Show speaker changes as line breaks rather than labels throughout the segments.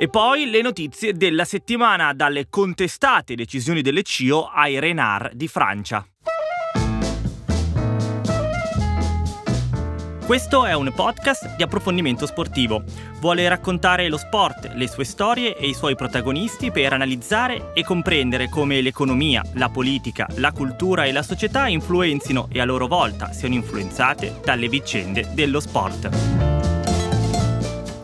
E poi le notizie della settimana dalle contestate decisioni delle CIO ai Renard di Francia. Questo è un podcast di approfondimento sportivo. Vuole raccontare lo sport, le sue storie e i suoi protagonisti per analizzare e comprendere come l'economia, la politica, la cultura e la società influenzino e a loro volta siano influenzate dalle vicende dello sport.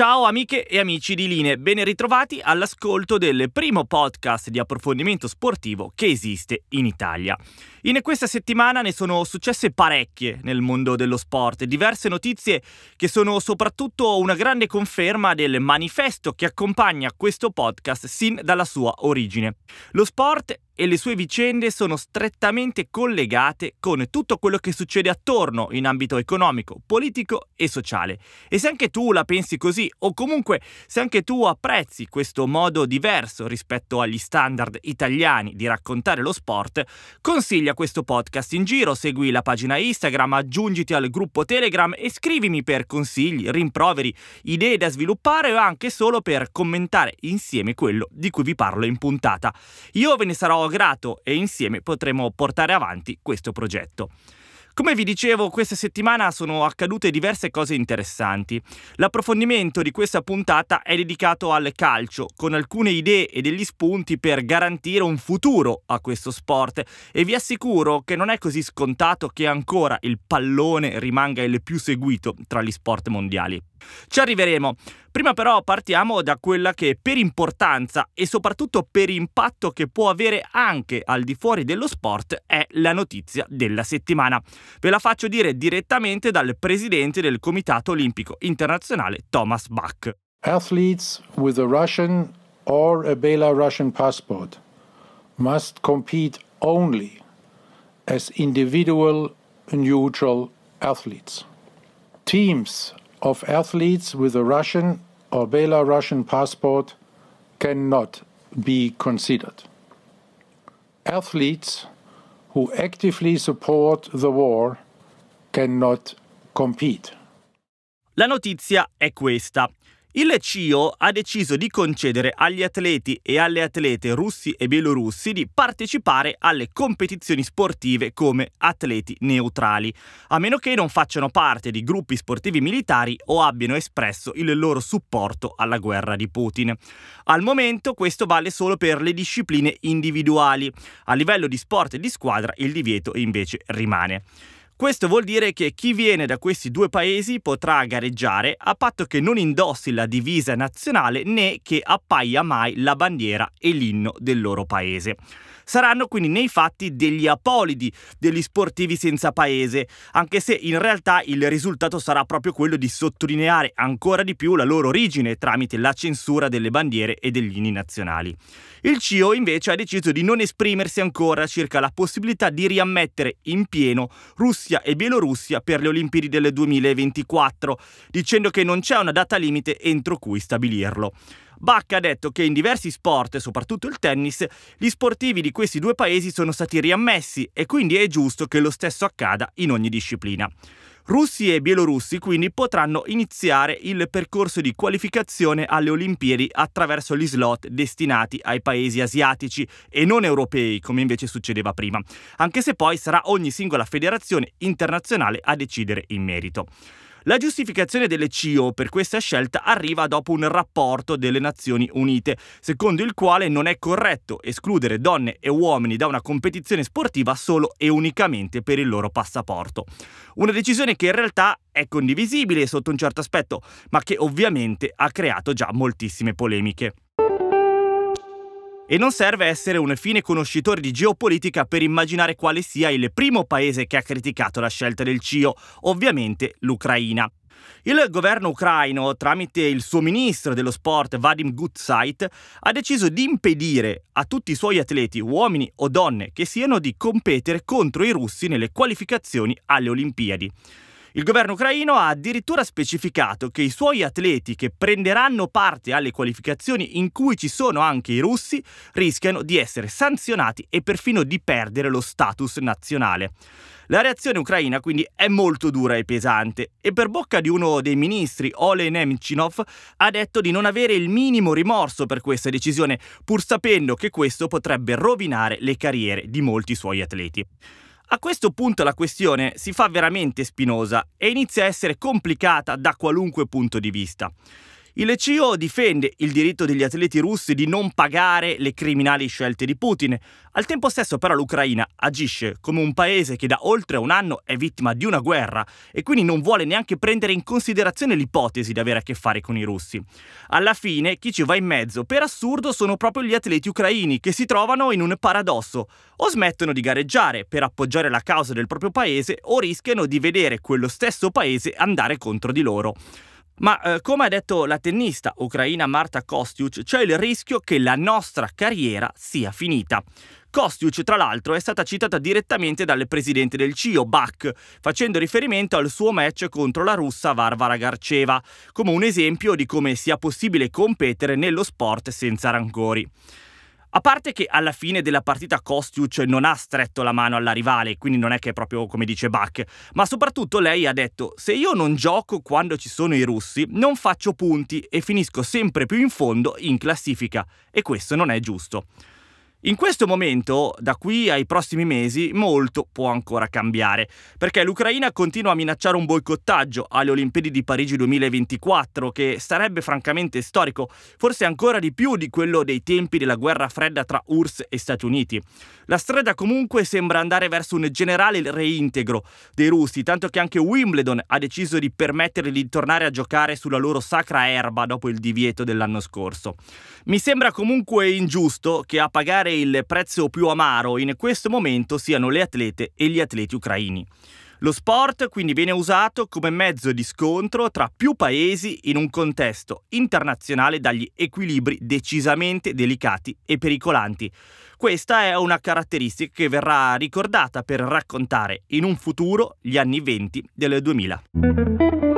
Ciao amiche e amici di Line, ben ritrovati all'ascolto del primo podcast di approfondimento sportivo che esiste in Italia. In questa settimana ne sono successe parecchie nel mondo dello sport, diverse notizie che sono soprattutto una grande conferma del manifesto che accompagna questo podcast sin dalla sua origine. Lo sport e le sue vicende sono strettamente collegate con tutto quello che succede attorno in ambito economico, politico e sociale. E se anche tu la pensi così, o comunque se anche tu apprezzi questo modo diverso rispetto agli standard italiani di raccontare lo sport, consiglia questo podcast in giro, segui la pagina Instagram, aggiungiti al gruppo Telegram e scrivimi per consigli, rimproveri, idee da sviluppare o anche solo per commentare insieme quello di cui vi parlo in puntata. Io ve ne sarò grato e insieme potremo portare avanti questo progetto. Come vi dicevo, questa settimana sono accadute diverse cose interessanti. L'approfondimento di questa puntata è dedicato al calcio, con alcune idee e degli spunti per garantire un futuro a questo sport e vi assicuro che non è così scontato che ancora il pallone rimanga il più seguito tra gli sport mondiali. Ci arriveremo. Prima però partiamo da quella che per importanza e soprattutto per impatto che può avere anche al di fuori dello sport è la notizia della settimana. Ve la faccio dire direttamente dal presidente del Comitato Olimpico Internazionale Thomas Bach.
Athletes with a Russian or a Belarusian passport must compete only as individual neutral athletes. Teams of athletes with a Russian or Belarusian passport cannot be considered. Athletes who actively support the war cannot compete.
La notizia è questa. Il CIO ha deciso di concedere agli atleti e alle atlete russi e bielorussi di partecipare alle competizioni sportive come atleti neutrali, a meno che non facciano parte di gruppi sportivi militari o abbiano espresso il loro supporto alla guerra di Putin. Al momento questo vale solo per le discipline individuali, a livello di sport e di squadra il divieto invece rimane. Questo vuol dire che chi viene da questi due paesi potrà gareggiare a patto che non indossi la divisa nazionale né che appaia mai la bandiera e l'inno del loro paese saranno quindi nei fatti degli apolidi degli sportivi senza paese, anche se in realtà il risultato sarà proprio quello di sottolineare ancora di più la loro origine tramite la censura delle bandiere e degli inni nazionali. Il CIO invece ha deciso di non esprimersi ancora circa la possibilità di riammettere in pieno Russia e Bielorussia per le Olimpiadi del 2024, dicendo che non c'è una data limite entro cui stabilirlo. Bach ha detto che in diversi sport, soprattutto il tennis, gli sportivi di questi due paesi sono stati riammessi e quindi è giusto che lo stesso accada in ogni disciplina. Russi e bielorussi quindi potranno iniziare il percorso di qualificazione alle Olimpiadi attraverso gli slot destinati ai paesi asiatici e non europei, come invece succedeva prima, anche se poi sarà ogni singola federazione internazionale a decidere in merito. La giustificazione delle CIO per questa scelta arriva dopo un rapporto delle Nazioni Unite, secondo il quale non è corretto escludere donne e uomini da una competizione sportiva solo e unicamente per il loro passaporto. Una decisione che in realtà è condivisibile sotto un certo aspetto, ma che ovviamente ha creato già moltissime polemiche. E non serve essere un fine conoscitore di geopolitica per immaginare quale sia il primo paese che ha criticato la scelta del CIO, ovviamente l'Ucraina. Il governo ucraino, tramite il suo ministro dello sport Vadim Gutsait, ha deciso di impedire a tutti i suoi atleti, uomini o donne che siano, di competere contro i russi nelle qualificazioni alle Olimpiadi. Il governo ucraino ha addirittura specificato che i suoi atleti che prenderanno parte alle qualificazioni in cui ci sono anche i russi rischiano di essere sanzionati e perfino di perdere lo status nazionale. La reazione ucraina quindi è molto dura e pesante e per bocca di uno dei ministri, Ole Nemchinov, ha detto di non avere il minimo rimorso per questa decisione, pur sapendo che questo potrebbe rovinare le carriere di molti suoi atleti. A questo punto la questione si fa veramente spinosa e inizia a essere complicata da qualunque punto di vista. Il CIO difende il diritto degli atleti russi di non pagare le criminali scelte di Putin. Al tempo stesso però l'Ucraina agisce come un paese che da oltre un anno è vittima di una guerra e quindi non vuole neanche prendere in considerazione l'ipotesi di avere a che fare con i russi. Alla fine chi ci va in mezzo per assurdo sono proprio gli atleti ucraini che si trovano in un paradosso. O smettono di gareggiare per appoggiare la causa del proprio paese o rischiano di vedere quello stesso paese andare contro di loro. Ma eh, come ha detto la tennista ucraina Marta Kostiuc, c'è il rischio che la nostra carriera sia finita. Kostiuc, tra l'altro, è stata citata direttamente dal presidente del CIO, Bach, facendo riferimento al suo match contro la russa Varvara Garceva, come un esempio di come sia possibile competere nello sport senza rancori. A parte che alla fine della partita Kostiuc non ha stretto la mano alla rivale, quindi non è che è proprio come dice Bach, ma soprattutto lei ha detto se io non gioco quando ci sono i russi, non faccio punti e finisco sempre più in fondo in classifica e questo non è giusto. In questo momento, da qui ai prossimi mesi, molto può ancora cambiare, perché l'Ucraina continua a minacciare un boicottaggio alle Olimpiadi di Parigi 2024, che sarebbe francamente storico, forse ancora di più di quello dei tempi della guerra fredda tra URSS e Stati Uniti. La strada comunque sembra andare verso un generale reintegro dei russi, tanto che anche Wimbledon ha deciso di permettergli di tornare a giocare sulla loro sacra erba dopo il divieto dell'anno scorso. Mi sembra comunque ingiusto che a pagare pagare il prezzo più amaro in questo momento siano le atlete e gli atleti ucraini. Lo sport quindi viene usato come mezzo di scontro tra più paesi in un contesto internazionale dagli equilibri decisamente delicati e pericolanti. Questa è una caratteristica che verrà ricordata per raccontare in un futuro gli anni 20 del 2000.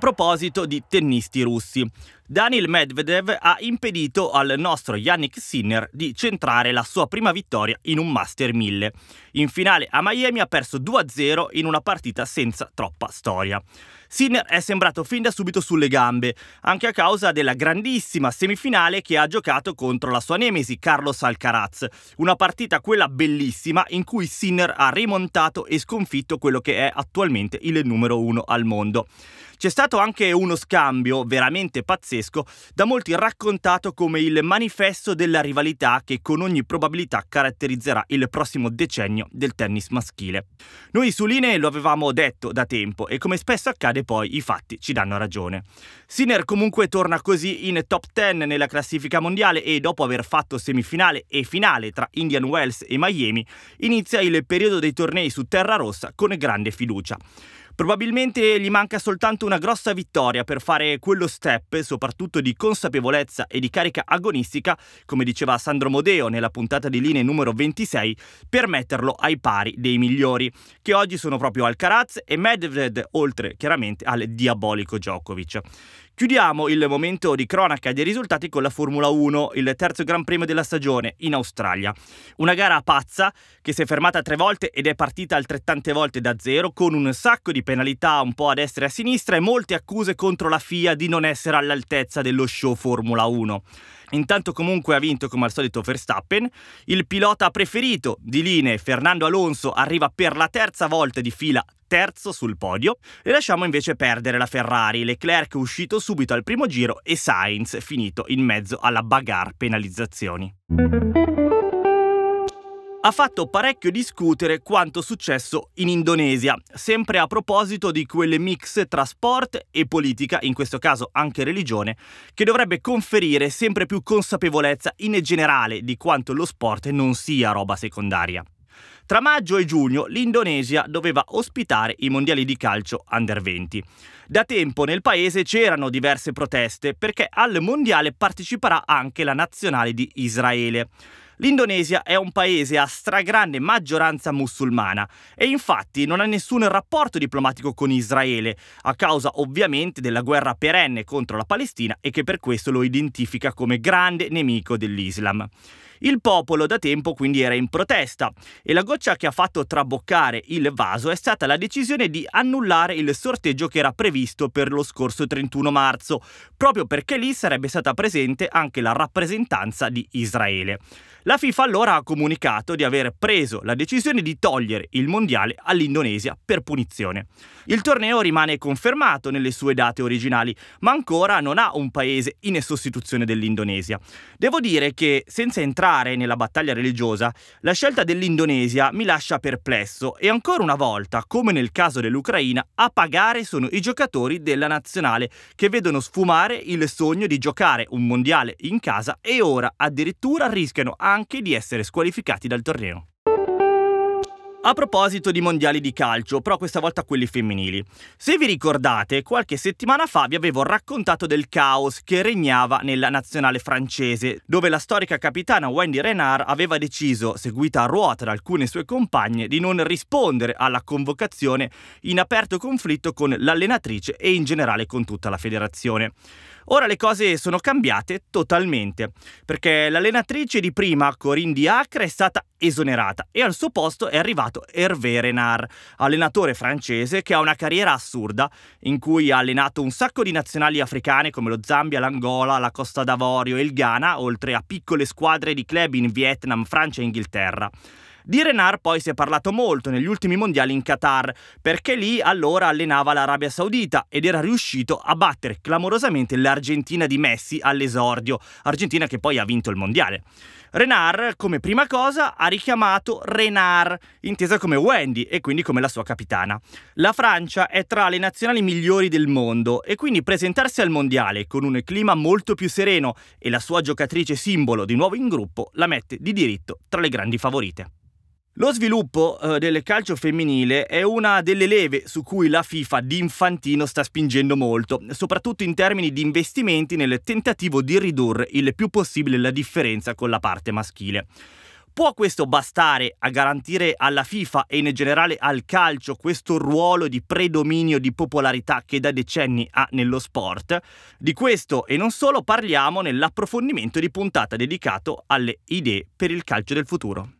Proposito di tennisti russi, Daniil Medvedev ha impedito al nostro Yannick Sinner di centrare la sua prima vittoria in un Master 1000. In finale a Miami ha perso 2-0 in una partita senza troppa storia. Sinner è sembrato fin da subito sulle gambe, anche a causa della grandissima semifinale che ha giocato contro la sua nemesi Carlos Alcaraz, una partita quella bellissima in cui Sinner ha rimontato e sconfitto quello che è attualmente il numero uno al mondo. C'è stato anche uno scambio veramente pazzesco, da molti raccontato come il manifesto della rivalità che con ogni probabilità caratterizzerà il prossimo decennio del tennis maschile. Noi su Linee lo avevamo detto da tempo e come spesso accade poi i fatti ci danno ragione. Sinner comunque torna così in top 10 nella classifica mondiale e dopo aver fatto semifinale e finale tra Indian Wells e Miami inizia il periodo dei tornei su terra rossa con grande fiducia. Probabilmente gli manca soltanto una grossa vittoria per fare quello step, soprattutto di consapevolezza e di carica agonistica, come diceva Sandro Modeo nella puntata di linee numero 26, per metterlo ai pari dei migliori, che oggi sono proprio Alcaraz e Medvedev, oltre chiaramente al diabolico Djokovic. Chiudiamo il momento di cronaca dei risultati con la Formula 1, il terzo Gran Premio della stagione in Australia. Una gara pazza che si è fermata tre volte ed è partita altrettante volte da zero, con un sacco di penalità un po' a destra e a sinistra e molte accuse contro la FIA di non essere all'altezza dello show Formula 1. Intanto comunque ha vinto come al solito Verstappen, il pilota preferito di linee Fernando Alonso arriva per la terza volta di fila terzo sul podio. E lasciamo invece perdere la Ferrari, Leclerc uscito subito al primo giro e Sainz finito in mezzo alla bagarre penalizzazioni. Ha fatto parecchio discutere quanto successo in Indonesia, sempre a proposito di quelle mix tra sport e politica, in questo caso anche religione, che dovrebbe conferire sempre più consapevolezza in generale di quanto lo sport non sia roba secondaria. Tra maggio e giugno l'Indonesia doveva ospitare i mondiali di calcio under 20. Da tempo nel paese c'erano diverse proteste perché al mondiale parteciperà anche la nazionale di Israele. L'Indonesia è un paese a stragrande maggioranza musulmana e infatti non ha nessun rapporto diplomatico con Israele, a causa ovviamente della guerra perenne contro la Palestina e che per questo lo identifica come grande nemico dell'Islam. Il popolo da tempo quindi era in protesta e la goccia che ha fatto traboccare il vaso è stata la decisione di annullare il sorteggio che era previsto per lo scorso 31 marzo, proprio perché lì sarebbe stata presente anche la rappresentanza di Israele. La FIFA allora ha comunicato di aver preso la decisione di togliere il mondiale all'Indonesia per punizione. Il torneo rimane confermato nelle sue date originali, ma ancora non ha un paese in sostituzione dell'Indonesia. Devo dire che, senza entrare nella battaglia religiosa, la scelta dell'Indonesia mi lascia perplesso e ancora una volta, come nel caso dell'Ucraina, a pagare sono i giocatori della nazionale che vedono sfumare il sogno di giocare un mondiale in casa e ora addirittura rischiano anche di essere squalificati dal torneo. A proposito di mondiali di calcio, però questa volta quelli femminili. Se vi ricordate, qualche settimana fa vi avevo raccontato del caos che regnava nella nazionale francese, dove la storica capitana Wendy Renard aveva deciso, seguita a ruota da alcune sue compagne, di non rispondere alla convocazione in aperto conflitto con l'allenatrice e in generale con tutta la federazione. Ora le cose sono cambiate totalmente, perché l'allenatrice di prima, Corinne Diacre, è stata esonerata e al suo posto è arrivato Hervé Renard, allenatore francese che ha una carriera assurda, in cui ha allenato un sacco di nazionali africane come lo Zambia, l'Angola, la Costa d'Avorio e il Ghana, oltre a piccole squadre di club in Vietnam, Francia e Inghilterra. Di Renard poi si è parlato molto negli ultimi mondiali in Qatar, perché lì allora allenava l'Arabia Saudita ed era riuscito a battere clamorosamente l'Argentina di Messi all'esordio, Argentina che poi ha vinto il mondiale. Renard, come prima cosa, ha richiamato Renard, intesa come Wendy e quindi come la sua capitana. La Francia è tra le nazionali migliori del mondo e quindi presentarsi al mondiale con un clima molto più sereno e la sua giocatrice simbolo di nuovo in gruppo la mette di diritto tra le grandi favorite. Lo sviluppo eh, del calcio femminile è una delle leve su cui la FIFA di Infantino sta spingendo molto, soprattutto in termini di investimenti nel tentativo di ridurre il più possibile la differenza con la parte maschile. Può questo bastare a garantire alla FIFA e in generale al calcio questo ruolo di predominio di popolarità che da decenni ha nello sport? Di questo e non solo parliamo nell'approfondimento di puntata dedicato alle idee per il calcio del futuro.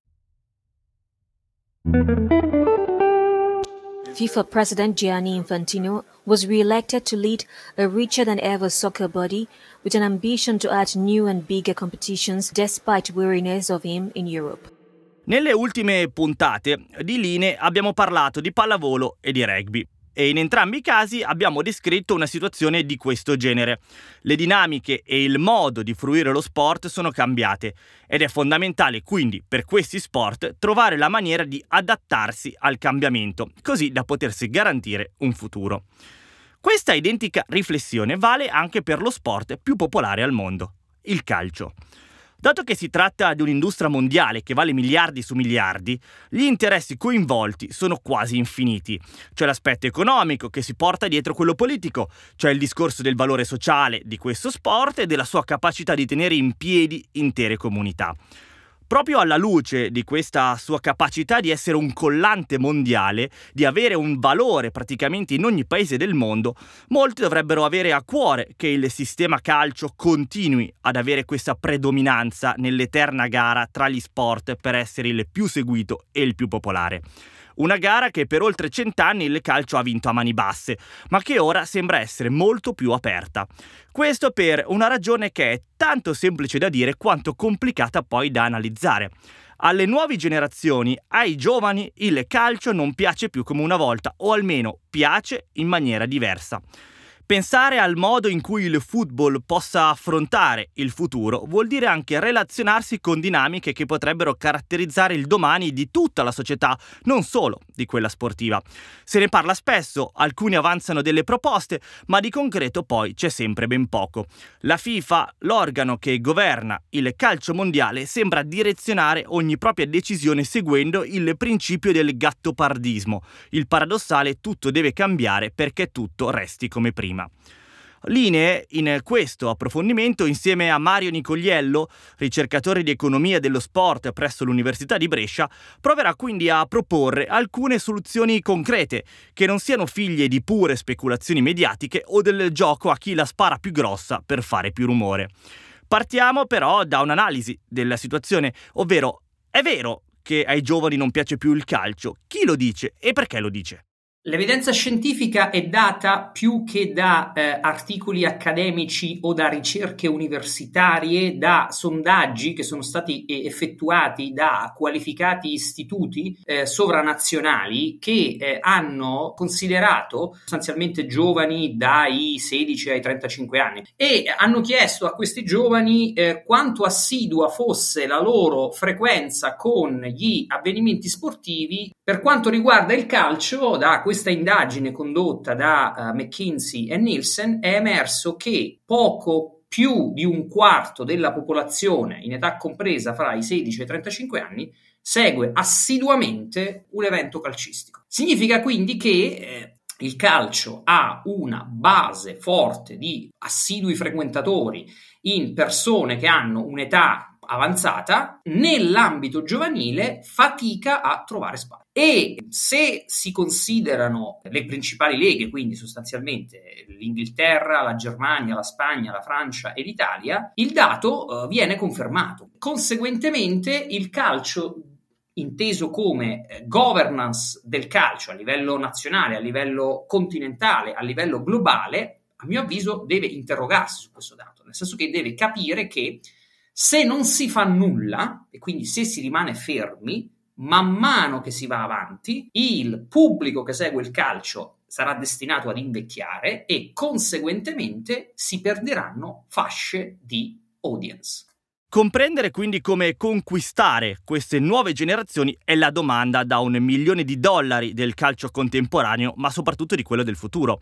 FIFA President Gianni Infantino was re-elected to lead a richer than ever soccer body with an ambition to add new and bigger competitions despite weariness of him in Europe.
Nelle ultime puntate di Line abbiamo parlato di pallavolo e di rugby e in entrambi i casi abbiamo descritto una situazione di questo genere. Le dinamiche e il modo di fruire lo sport sono cambiate ed è fondamentale quindi per questi sport trovare la maniera di adattarsi al cambiamento, così da potersi garantire un futuro. Questa identica riflessione vale anche per lo sport più popolare al mondo, il calcio. Dato che si tratta di un'industria mondiale che vale miliardi su miliardi, gli interessi coinvolti sono quasi infiniti. C'è l'aspetto economico che si porta dietro quello politico, c'è il discorso del valore sociale di questo sport e della sua capacità di tenere in piedi intere comunità. Proprio alla luce di questa sua capacità di essere un collante mondiale, di avere un valore praticamente in ogni paese del mondo, molti dovrebbero avere a cuore che il sistema calcio continui ad avere questa predominanza nell'eterna gara tra gli sport per essere il più seguito e il più popolare. Una gara che per oltre cent'anni il calcio ha vinto a mani basse, ma che ora sembra essere molto più aperta. Questo per una ragione che è tanto semplice da dire quanto complicata poi da analizzare. Alle nuove generazioni, ai giovani, il calcio non piace più come una volta, o almeno piace in maniera diversa. Pensare al modo in cui il football possa affrontare il futuro vuol dire anche relazionarsi con dinamiche che potrebbero caratterizzare il domani di tutta la società, non solo di quella sportiva. Se ne parla spesso, alcuni avanzano delle proposte, ma di concreto poi c'è sempre ben poco. La FIFA, l'organo che governa il calcio mondiale, sembra direzionare ogni propria decisione seguendo il principio del gattopardismo. Il paradossale tutto deve cambiare perché tutto resti come prima. Linee in questo approfondimento insieme a Mario Nicogliello, ricercatore di economia dello sport presso l'Università di Brescia, proverà quindi a proporre alcune soluzioni concrete che non siano figlie di pure speculazioni mediatiche o del gioco a chi la spara più grossa per fare più rumore. Partiamo però da un'analisi della situazione, ovvero è vero che ai giovani non piace più il calcio? Chi lo dice e perché lo dice?
L'evidenza scientifica è data più che da eh, articoli accademici o da ricerche universitarie, da sondaggi che sono stati eh, effettuati da qualificati istituti eh, sovranazionali che eh, hanno considerato sostanzialmente giovani dai 16 ai 35 anni e hanno chiesto a questi giovani eh, quanto assidua fosse la loro frequenza con gli avvenimenti sportivi per quanto riguarda il calcio da questa indagine condotta da uh, McKinsey e Nielsen è emerso che poco più di un quarto della popolazione in età compresa fra i 16 e i 35 anni segue assiduamente un evento calcistico. Significa quindi che eh, il calcio ha una base forte di assidui frequentatori in persone che hanno un'età avanzata, nell'ambito giovanile fatica a trovare spazio. E se si considerano le principali leghe, quindi sostanzialmente l'Inghilterra, la Germania, la Spagna, la Francia e l'Italia, il dato uh, viene confermato. Conseguentemente il calcio inteso come eh, governance del calcio a livello nazionale, a livello continentale, a livello globale, a mio avviso deve interrogarsi su questo dato, nel senso che deve capire che se non si fa nulla, e quindi se si rimane fermi, man mano che si va avanti, il pubblico che segue il calcio sarà destinato ad invecchiare e conseguentemente si perderanno fasce di audience.
Comprendere quindi come conquistare queste nuove generazioni è la domanda da un milione di dollari del calcio contemporaneo, ma soprattutto di quello del futuro.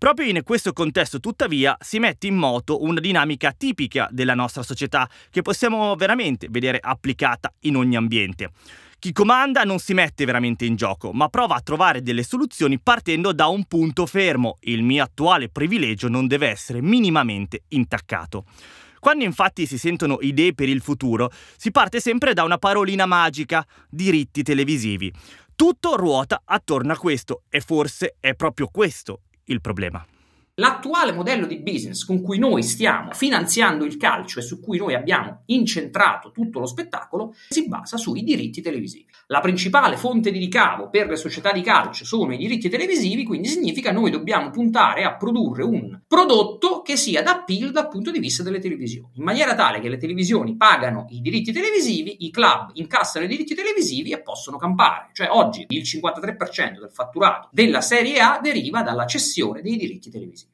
Proprio in questo contesto, tuttavia, si mette in moto una dinamica tipica della nostra società che possiamo veramente vedere applicata in ogni ambiente. Chi comanda non si mette veramente in gioco, ma prova a trovare delle soluzioni partendo da un punto fermo. Il mio attuale privilegio non deve essere minimamente intaccato. Quando infatti si sentono idee per il futuro, si parte sempre da una parolina magica, diritti televisivi. Tutto ruota attorno a questo e forse è proprio questo il problema.
L'attuale modello di business con cui noi stiamo finanziando il calcio e su cui noi abbiamo incentrato tutto lo spettacolo si basa sui diritti televisivi. La principale fonte di ricavo per le società di calcio sono i diritti televisivi, quindi significa noi dobbiamo puntare a produrre un prodotto che sia da appeal dal punto di vista delle televisioni, in maniera tale che le televisioni pagano i diritti televisivi, i club incassano i diritti televisivi e possono campare. Cioè oggi il 53% del fatturato della Serie A deriva dalla cessione dei diritti televisivi.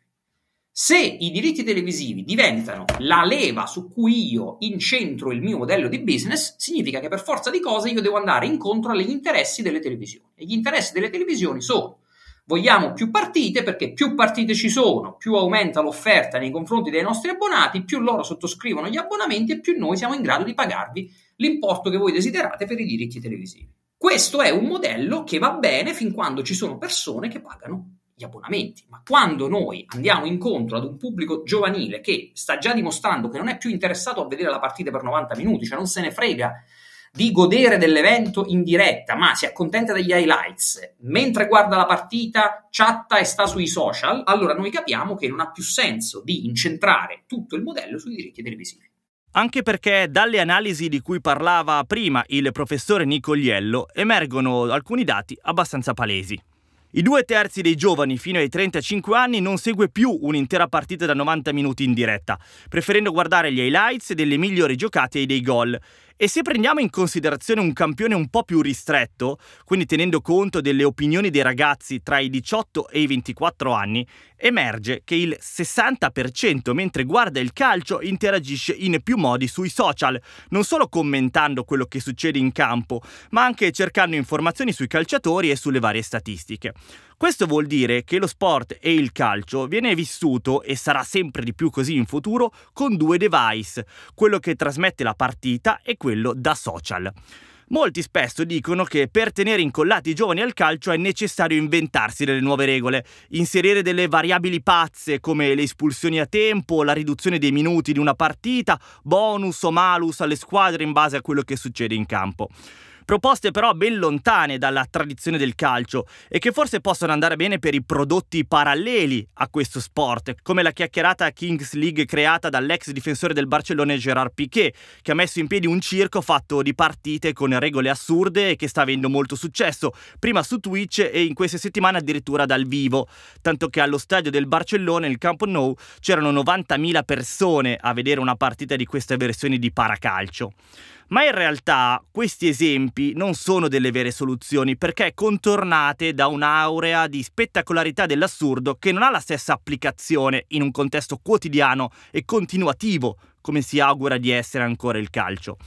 Se i diritti televisivi diventano la leva su cui io incentro il mio modello di business, significa che per forza di cose io devo andare incontro agli interessi delle televisioni. E gli interessi delle televisioni sono vogliamo più partite perché più partite ci sono, più aumenta l'offerta nei confronti dei nostri abbonati, più loro sottoscrivono gli abbonamenti e più noi siamo in grado di pagarvi l'importo che voi desiderate per i diritti televisivi. Questo è un modello che va bene fin quando ci sono persone che pagano gli abbonamenti, ma quando noi andiamo incontro ad un pubblico giovanile che sta già dimostrando che non è più interessato a vedere la partita per 90 minuti, cioè non se ne frega di godere dell'evento in diretta, ma si accontenta degli highlights, mentre guarda la partita, chatta e sta sui social, allora noi capiamo che non ha più senso di incentrare tutto il modello sui diritti televisivi.
Anche perché dalle analisi di cui parlava prima il professore Nicoliello emergono alcuni dati abbastanza palesi. I due terzi dei giovani fino ai 35 anni non segue più un'intera partita da 90 minuti in diretta, preferendo guardare gli highlights delle migliori giocate e dei gol e se prendiamo in considerazione un campione un po' più ristretto, quindi tenendo conto delle opinioni dei ragazzi tra i 18 e i 24 anni, emerge che il 60% mentre guarda il calcio interagisce in più modi sui social, non solo commentando quello che succede in campo, ma anche cercando informazioni sui calciatori e sulle varie statistiche. Questo vuol dire che lo sport e il calcio viene vissuto, e sarà sempre di più così in futuro, con due device, quello che trasmette la partita e quello da social. Molti spesso dicono che per tenere incollati i giovani al calcio è necessario inventarsi delle nuove regole, inserire delle variabili pazze come le espulsioni a tempo, la riduzione dei minuti di una partita, bonus o malus alle squadre in base a quello che succede in campo proposte però ben lontane dalla tradizione del calcio e che forse possono andare bene per i prodotti paralleli a questo sport, come la chiacchierata Kings League creata dall'ex difensore del Barcellona Gerard Piquet, che ha messo in piedi un circo fatto di partite con regole assurde e che sta avendo molto successo, prima su Twitch e in queste settimane addirittura dal vivo, tanto che allo stadio del Barcellona, il Camp Nou, c'erano 90.000 persone a vedere una partita di queste versioni di paracalcio. Ma in realtà questi esempi non sono delle vere soluzioni perché contornate da un'aurea di spettacolarità dell'assurdo che non ha la stessa applicazione in un contesto quotidiano e continuativo come si augura di essere ancora il calcio.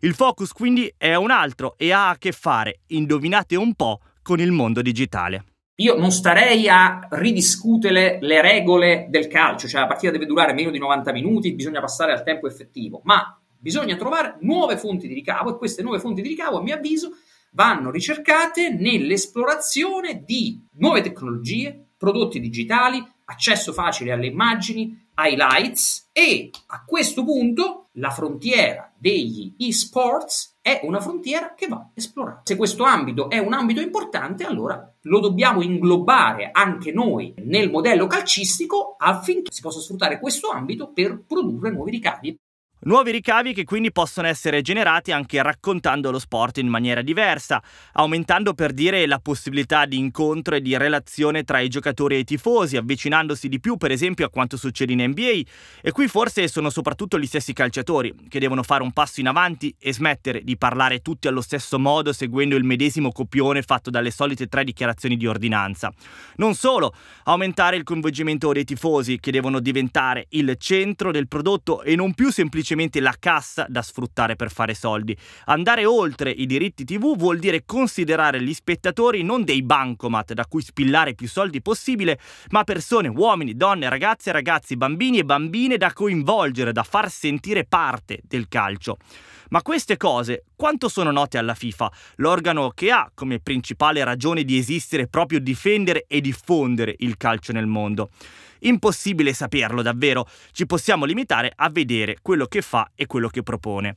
Il focus quindi è un altro e ha a che fare, indovinate un po', con il mondo digitale.
Io non starei a ridiscutere le regole del calcio, cioè la partita deve durare meno di 90 minuti, bisogna passare al tempo effettivo, ma Bisogna trovare nuove fonti di ricavo e queste nuove fonti di ricavo, a mio avviso, vanno ricercate nell'esplorazione di nuove tecnologie, prodotti digitali, accesso facile alle immagini, highlights e a questo punto la frontiera degli esports è una frontiera che va esplorata. Se questo ambito è un ambito importante, allora lo dobbiamo inglobare anche noi nel modello calcistico affinché si possa sfruttare questo ambito per produrre nuovi ricavi.
Nuovi ricavi che quindi possono essere generati anche raccontando lo sport in maniera diversa, aumentando per dire la possibilità di incontro e di relazione tra i giocatori e i tifosi, avvicinandosi di più per esempio a quanto succede in NBA e qui forse sono soprattutto gli stessi calciatori che devono fare un passo in avanti e smettere di parlare tutti allo stesso modo seguendo il medesimo copione fatto dalle solite tre dichiarazioni di ordinanza. Non solo, aumentare il coinvolgimento dei tifosi che devono diventare il centro del prodotto e non più semplicemente semplicemente la cassa da sfruttare per fare soldi. Andare oltre i diritti TV vuol dire considerare gli spettatori non dei bancomat da cui spillare più soldi possibile, ma persone, uomini, donne, ragazze ragazzi, bambini e bambine da coinvolgere, da far sentire parte del calcio. Ma queste cose quanto sono note alla FIFA, l'organo che ha come principale ragione di esistere proprio difendere e diffondere il calcio nel mondo? Impossibile saperlo davvero, ci possiamo limitare a vedere quello che fa e quello che propone.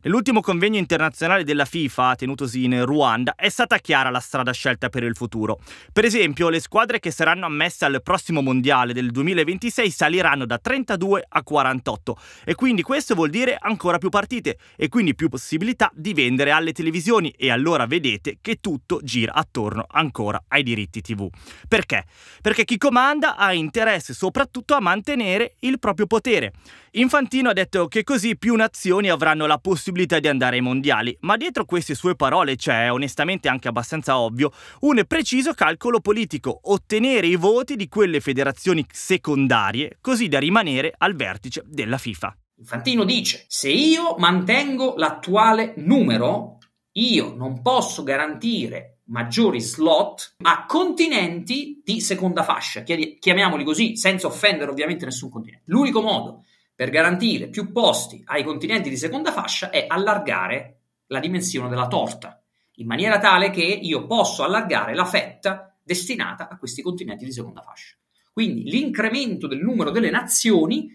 Nell'ultimo convegno internazionale della FIFA, tenutosi in Ruanda, è stata chiara la strada scelta per il futuro. Per esempio, le squadre che saranno ammesse al prossimo mondiale del 2026 saliranno da 32 a 48 e quindi questo vuol dire ancora più partite e quindi più possibilità di vendere alle televisioni e allora vedete che tutto gira attorno ancora ai diritti TV. Perché? Perché chi comanda ha interesse soprattutto a mantenere il proprio potere. Infantino ha detto che così più nazioni avranno la possibilità di andare ai mondiali, ma dietro queste sue parole c'è, onestamente anche abbastanza ovvio, un preciso calcolo politico, ottenere i voti di quelle federazioni secondarie, così da rimanere al vertice della FIFA.
Infantino dice, se io mantengo l'attuale numero, io non posso garantire maggiori slot a continenti di seconda fascia, chiamiamoli così, senza offendere ovviamente nessun continente. L'unico modo per garantire più posti ai continenti di seconda fascia è allargare la dimensione della torta, in maniera tale che io posso allargare la fetta destinata a questi continenti di seconda fascia. Quindi l'incremento del numero delle nazioni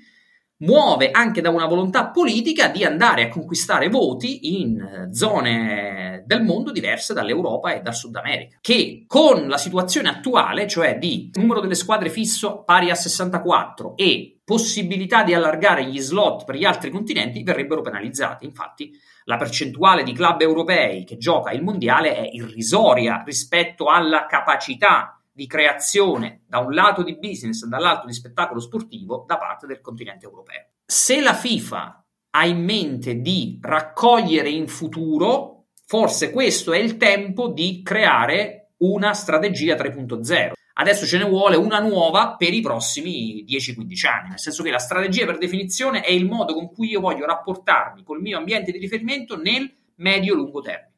muove anche da una volontà politica di andare a conquistare voti in zone del mondo diverse dall'Europa e dal Sud America, che con la situazione attuale, cioè di numero delle squadre fisso pari a 64 e possibilità di allargare gli slot per gli altri continenti, verrebbero penalizzati. Infatti, la percentuale di club europei che gioca il mondiale è irrisoria rispetto alla capacità di creazione da un lato di business e dall'altro di spettacolo sportivo da parte del continente europeo. Se la FIFA ha in mente di raccogliere in futuro, forse questo è il tempo di creare una strategia 3.0. Adesso ce ne vuole una nuova per i prossimi 10-15 anni, nel senso che la strategia per definizione è il modo con cui io voglio rapportarmi col mio ambiente di riferimento nel medio-lungo termine.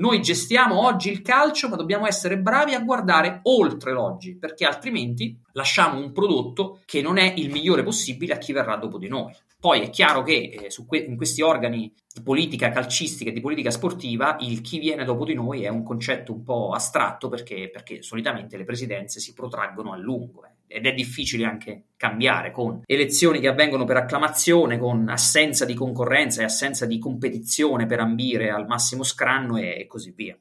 Noi gestiamo oggi il calcio, ma dobbiamo essere bravi a guardare oltre l'oggi, perché altrimenti lasciamo un prodotto che non è il migliore possibile a chi verrà dopo di noi. Poi è chiaro che eh, que- in questi organi di politica calcistica e di politica sportiva il chi viene dopo di noi è un concetto un po' astratto perché, perché solitamente le presidenze si protraggono a lungo. Eh ed è difficile anche cambiare con elezioni che avvengono per acclamazione, con assenza di concorrenza e assenza di competizione per ambire al massimo scranno e così via.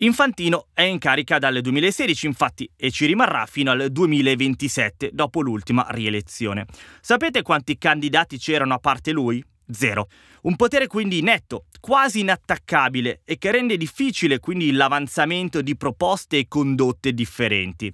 Infantino è in carica dal 2016 infatti e ci rimarrà fino al 2027 dopo l'ultima rielezione. Sapete quanti candidati c'erano a parte lui? Zero. Un potere quindi netto, quasi inattaccabile e che rende difficile quindi l'avanzamento di proposte e condotte differenti.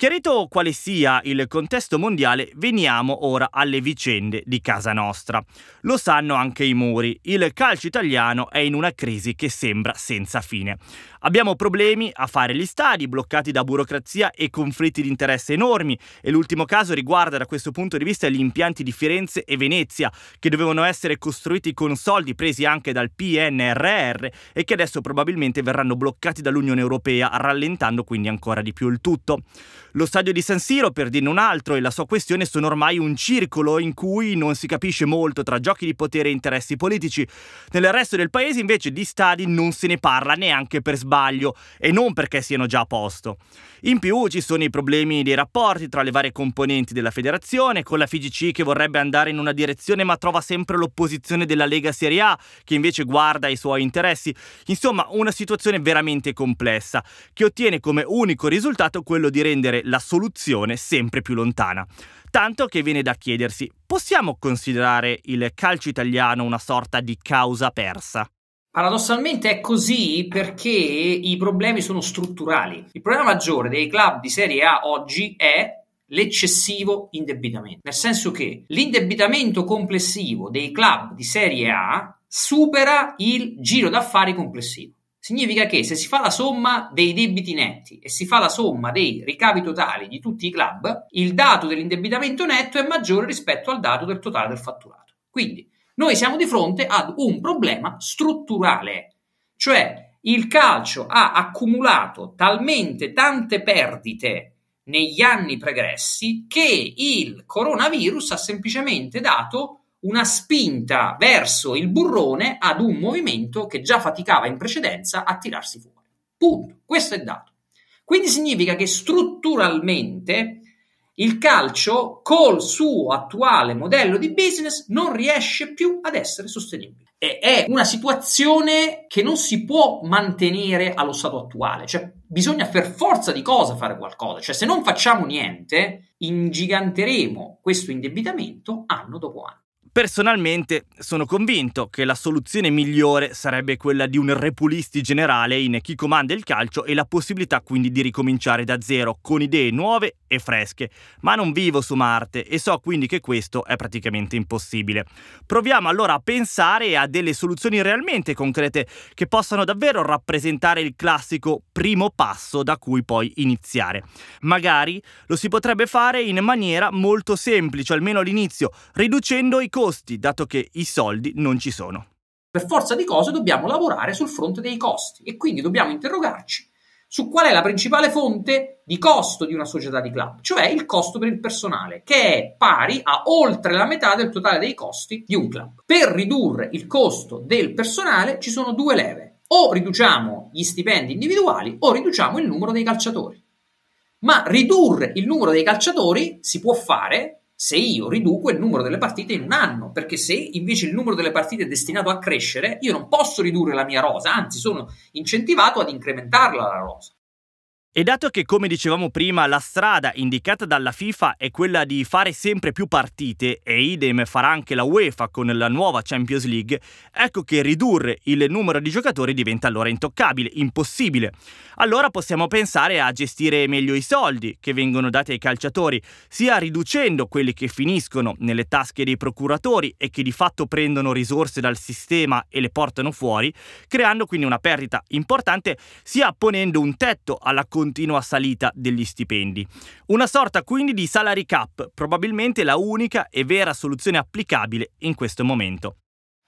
Chiarito quale sia il contesto mondiale, veniamo ora alle vicende di casa nostra. Lo sanno anche i muri, il calcio italiano è in una crisi che sembra senza fine. Abbiamo problemi a fare gli stadi, bloccati da burocrazia e conflitti di interesse enormi, e l'ultimo caso riguarda da questo punto di vista gli impianti di Firenze e Venezia, che dovevano essere costruiti con soldi presi anche dal PNRR e che adesso probabilmente verranno bloccati dall'Unione Europea, rallentando quindi ancora di più il tutto. Lo stadio di San Siro, per dirne un altro, e la sua questione sono ormai un circolo in cui non si capisce molto tra giochi di potere e interessi politici. Nel resto del paese invece di stadi non se ne parla neanche per sbaglio e non perché siano già a posto. In più ci sono i problemi dei rapporti tra le varie componenti della federazione, con la FIGC che vorrebbe andare in una direzione ma trova sempre l'opposizione della Lega Serie A, che invece guarda i suoi interessi. Insomma, una situazione veramente complessa, che ottiene come unico risultato quello di rendere la soluzione sempre più lontana. Tanto che viene da chiedersi, possiamo considerare il calcio italiano una sorta di causa persa?
Paradossalmente è così perché i problemi sono strutturali. Il problema maggiore dei club di Serie A oggi è l'eccessivo indebitamento, nel senso che l'indebitamento complessivo dei club di Serie A supera il giro d'affari complessivo. Significa che se si fa la somma dei debiti netti e si fa la somma dei ricavi totali di tutti i club, il dato dell'indebitamento netto è maggiore rispetto al dato del totale del fatturato. Quindi noi siamo di fronte ad un problema strutturale, cioè il calcio ha accumulato talmente tante perdite negli anni pregressi che il coronavirus ha semplicemente dato una spinta verso il burrone ad un movimento che già faticava in precedenza a tirarsi fuori. Punto. Questo è dato. Quindi significa che strutturalmente il calcio col suo attuale modello di business non riesce più ad essere sostenibile. E è una situazione che non si può mantenere allo stato attuale, cioè bisogna per forza di cosa fare qualcosa, cioè se non facciamo niente ingiganteremo questo indebitamento anno dopo anno.
Personalmente sono convinto che la soluzione migliore sarebbe quella di un repulisti generale in chi comanda il calcio e la possibilità quindi di ricominciare da zero con idee nuove e fresche, ma non vivo su Marte e so quindi che questo è praticamente impossibile. Proviamo allora a pensare a delle soluzioni realmente concrete che possano davvero rappresentare il classico primo passo da cui poi iniziare. Magari lo si potrebbe fare in maniera molto semplice, almeno all'inizio, riducendo i costi, dato che i soldi non ci sono.
Per forza di cose dobbiamo lavorare sul fronte dei costi e quindi dobbiamo interrogarci su qual è la principale fonte di costo di una società di club, cioè il costo per il personale, che è pari a oltre la metà del totale dei costi di un club. Per ridurre il costo del personale ci sono due leve. O riduciamo gli stipendi individuali o riduciamo il numero dei calciatori. Ma ridurre il numero dei calciatori si può fare se io riduco il numero delle partite in un anno, perché se invece il numero delle partite è destinato a crescere, io non posso ridurre la mia rosa, anzi sono incentivato ad incrementarla la rosa.
E dato che, come dicevamo prima, la strada indicata dalla FIFA è quella di fare sempre più partite, e idem farà anche la UEFA con la nuova Champions League, ecco che ridurre il numero di giocatori diventa allora intoccabile, impossibile. Allora possiamo pensare a gestire meglio i soldi che vengono dati ai calciatori, sia riducendo quelli che finiscono nelle tasche dei procuratori e che di fatto prendono risorse dal sistema e le portano fuori, creando quindi una perdita importante, sia ponendo un tetto alla continua salita degli stipendi. Una sorta quindi di salary cap, probabilmente la unica e vera soluzione applicabile in questo momento.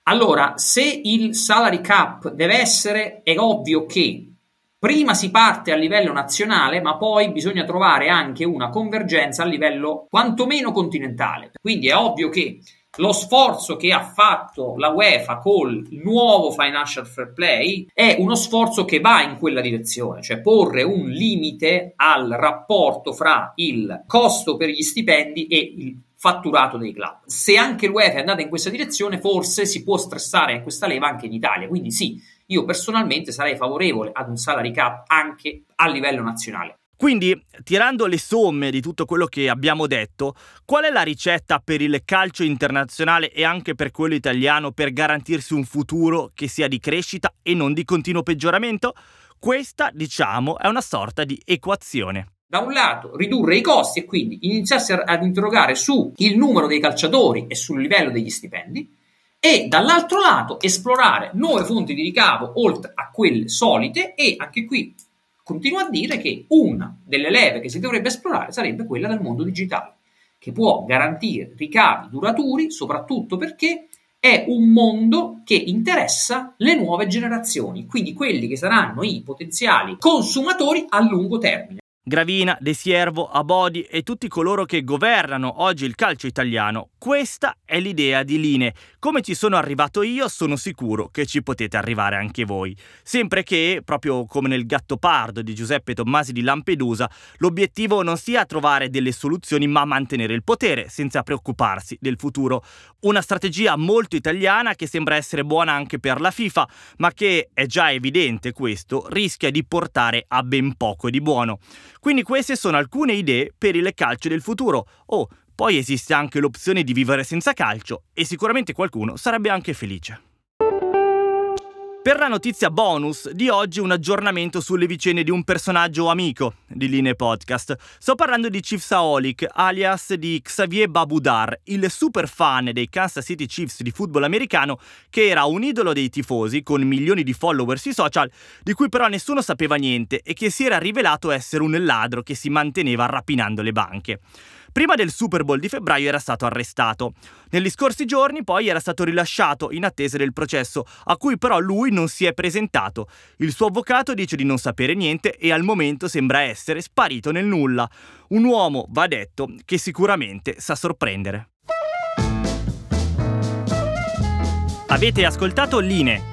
Allora, se il salary cap deve essere, è ovvio che prima si parte a livello nazionale, ma poi bisogna trovare anche una convergenza a livello quantomeno continentale. Quindi è ovvio che lo sforzo che ha fatto la UEFA col nuovo financial fair play è uno sforzo che va in quella direzione, cioè porre un limite al rapporto fra il costo per gli stipendi e il fatturato dei club. Se anche l'UEFA è andata in questa direzione, forse si può stressare questa leva anche in Italia. Quindi sì, io personalmente sarei favorevole ad un salary cap anche a livello nazionale.
Quindi, tirando le somme di tutto quello che abbiamo detto, qual è la ricetta per il calcio internazionale e anche per quello italiano per garantirsi un futuro che sia di crescita e non di continuo peggioramento? Questa, diciamo, è una sorta di equazione.
Da un lato ridurre i costi e quindi iniziarsi ad interrogare sul numero dei calciatori e sul livello degli stipendi, e dall'altro lato esplorare nuove fonti di ricavo oltre a quelle solite e anche qui continuo a dire che una delle leve che si dovrebbe esplorare sarebbe quella del mondo digitale, che può garantire ricavi duraturi, soprattutto perché è un mondo che interessa le nuove generazioni, quindi quelli che saranno i potenziali consumatori a lungo termine.
Gravina, De Siervo, Abodi e tutti coloro che governano oggi il calcio italiano. Questa è l'idea di Line. Come ci sono arrivato io, sono sicuro che ci potete arrivare anche voi. Sempre che, proprio come nel Gattopardo di Giuseppe Tommasi di Lampedusa, l'obiettivo non sia trovare delle soluzioni ma mantenere il potere senza preoccuparsi del futuro. Una strategia molto italiana che sembra essere buona anche per la FIFA, ma che, è già evidente questo, rischia di portare a ben poco di buono. Quindi queste sono alcune idee per il calcio del futuro. Oh, poi esiste anche l'opzione di vivere senza calcio e sicuramente qualcuno sarebbe anche felice. Per la notizia bonus di oggi un aggiornamento sulle vicende di un personaggio amico di Linee Podcast. Sto parlando di Chief Saolik, alias di Xavier Babudar, il super fan dei Kansas City Chiefs di football americano che era un idolo dei tifosi con milioni di follower sui social, di cui però nessuno sapeva niente e che si era rivelato essere un ladro che si manteneva rapinando le banche. Prima del Super Bowl di febbraio era stato arrestato. Negli scorsi giorni poi era stato rilasciato in attesa del processo, a cui però lui non si è presentato. Il suo avvocato dice di non sapere niente e al momento sembra essere sparito nel nulla. Un uomo, va detto, che sicuramente sa sorprendere. Avete ascoltato Line,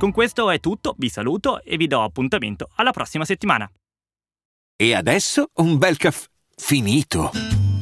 Con questo è tutto, vi saluto e vi do appuntamento alla prossima settimana.
E adesso un bel caffè finito.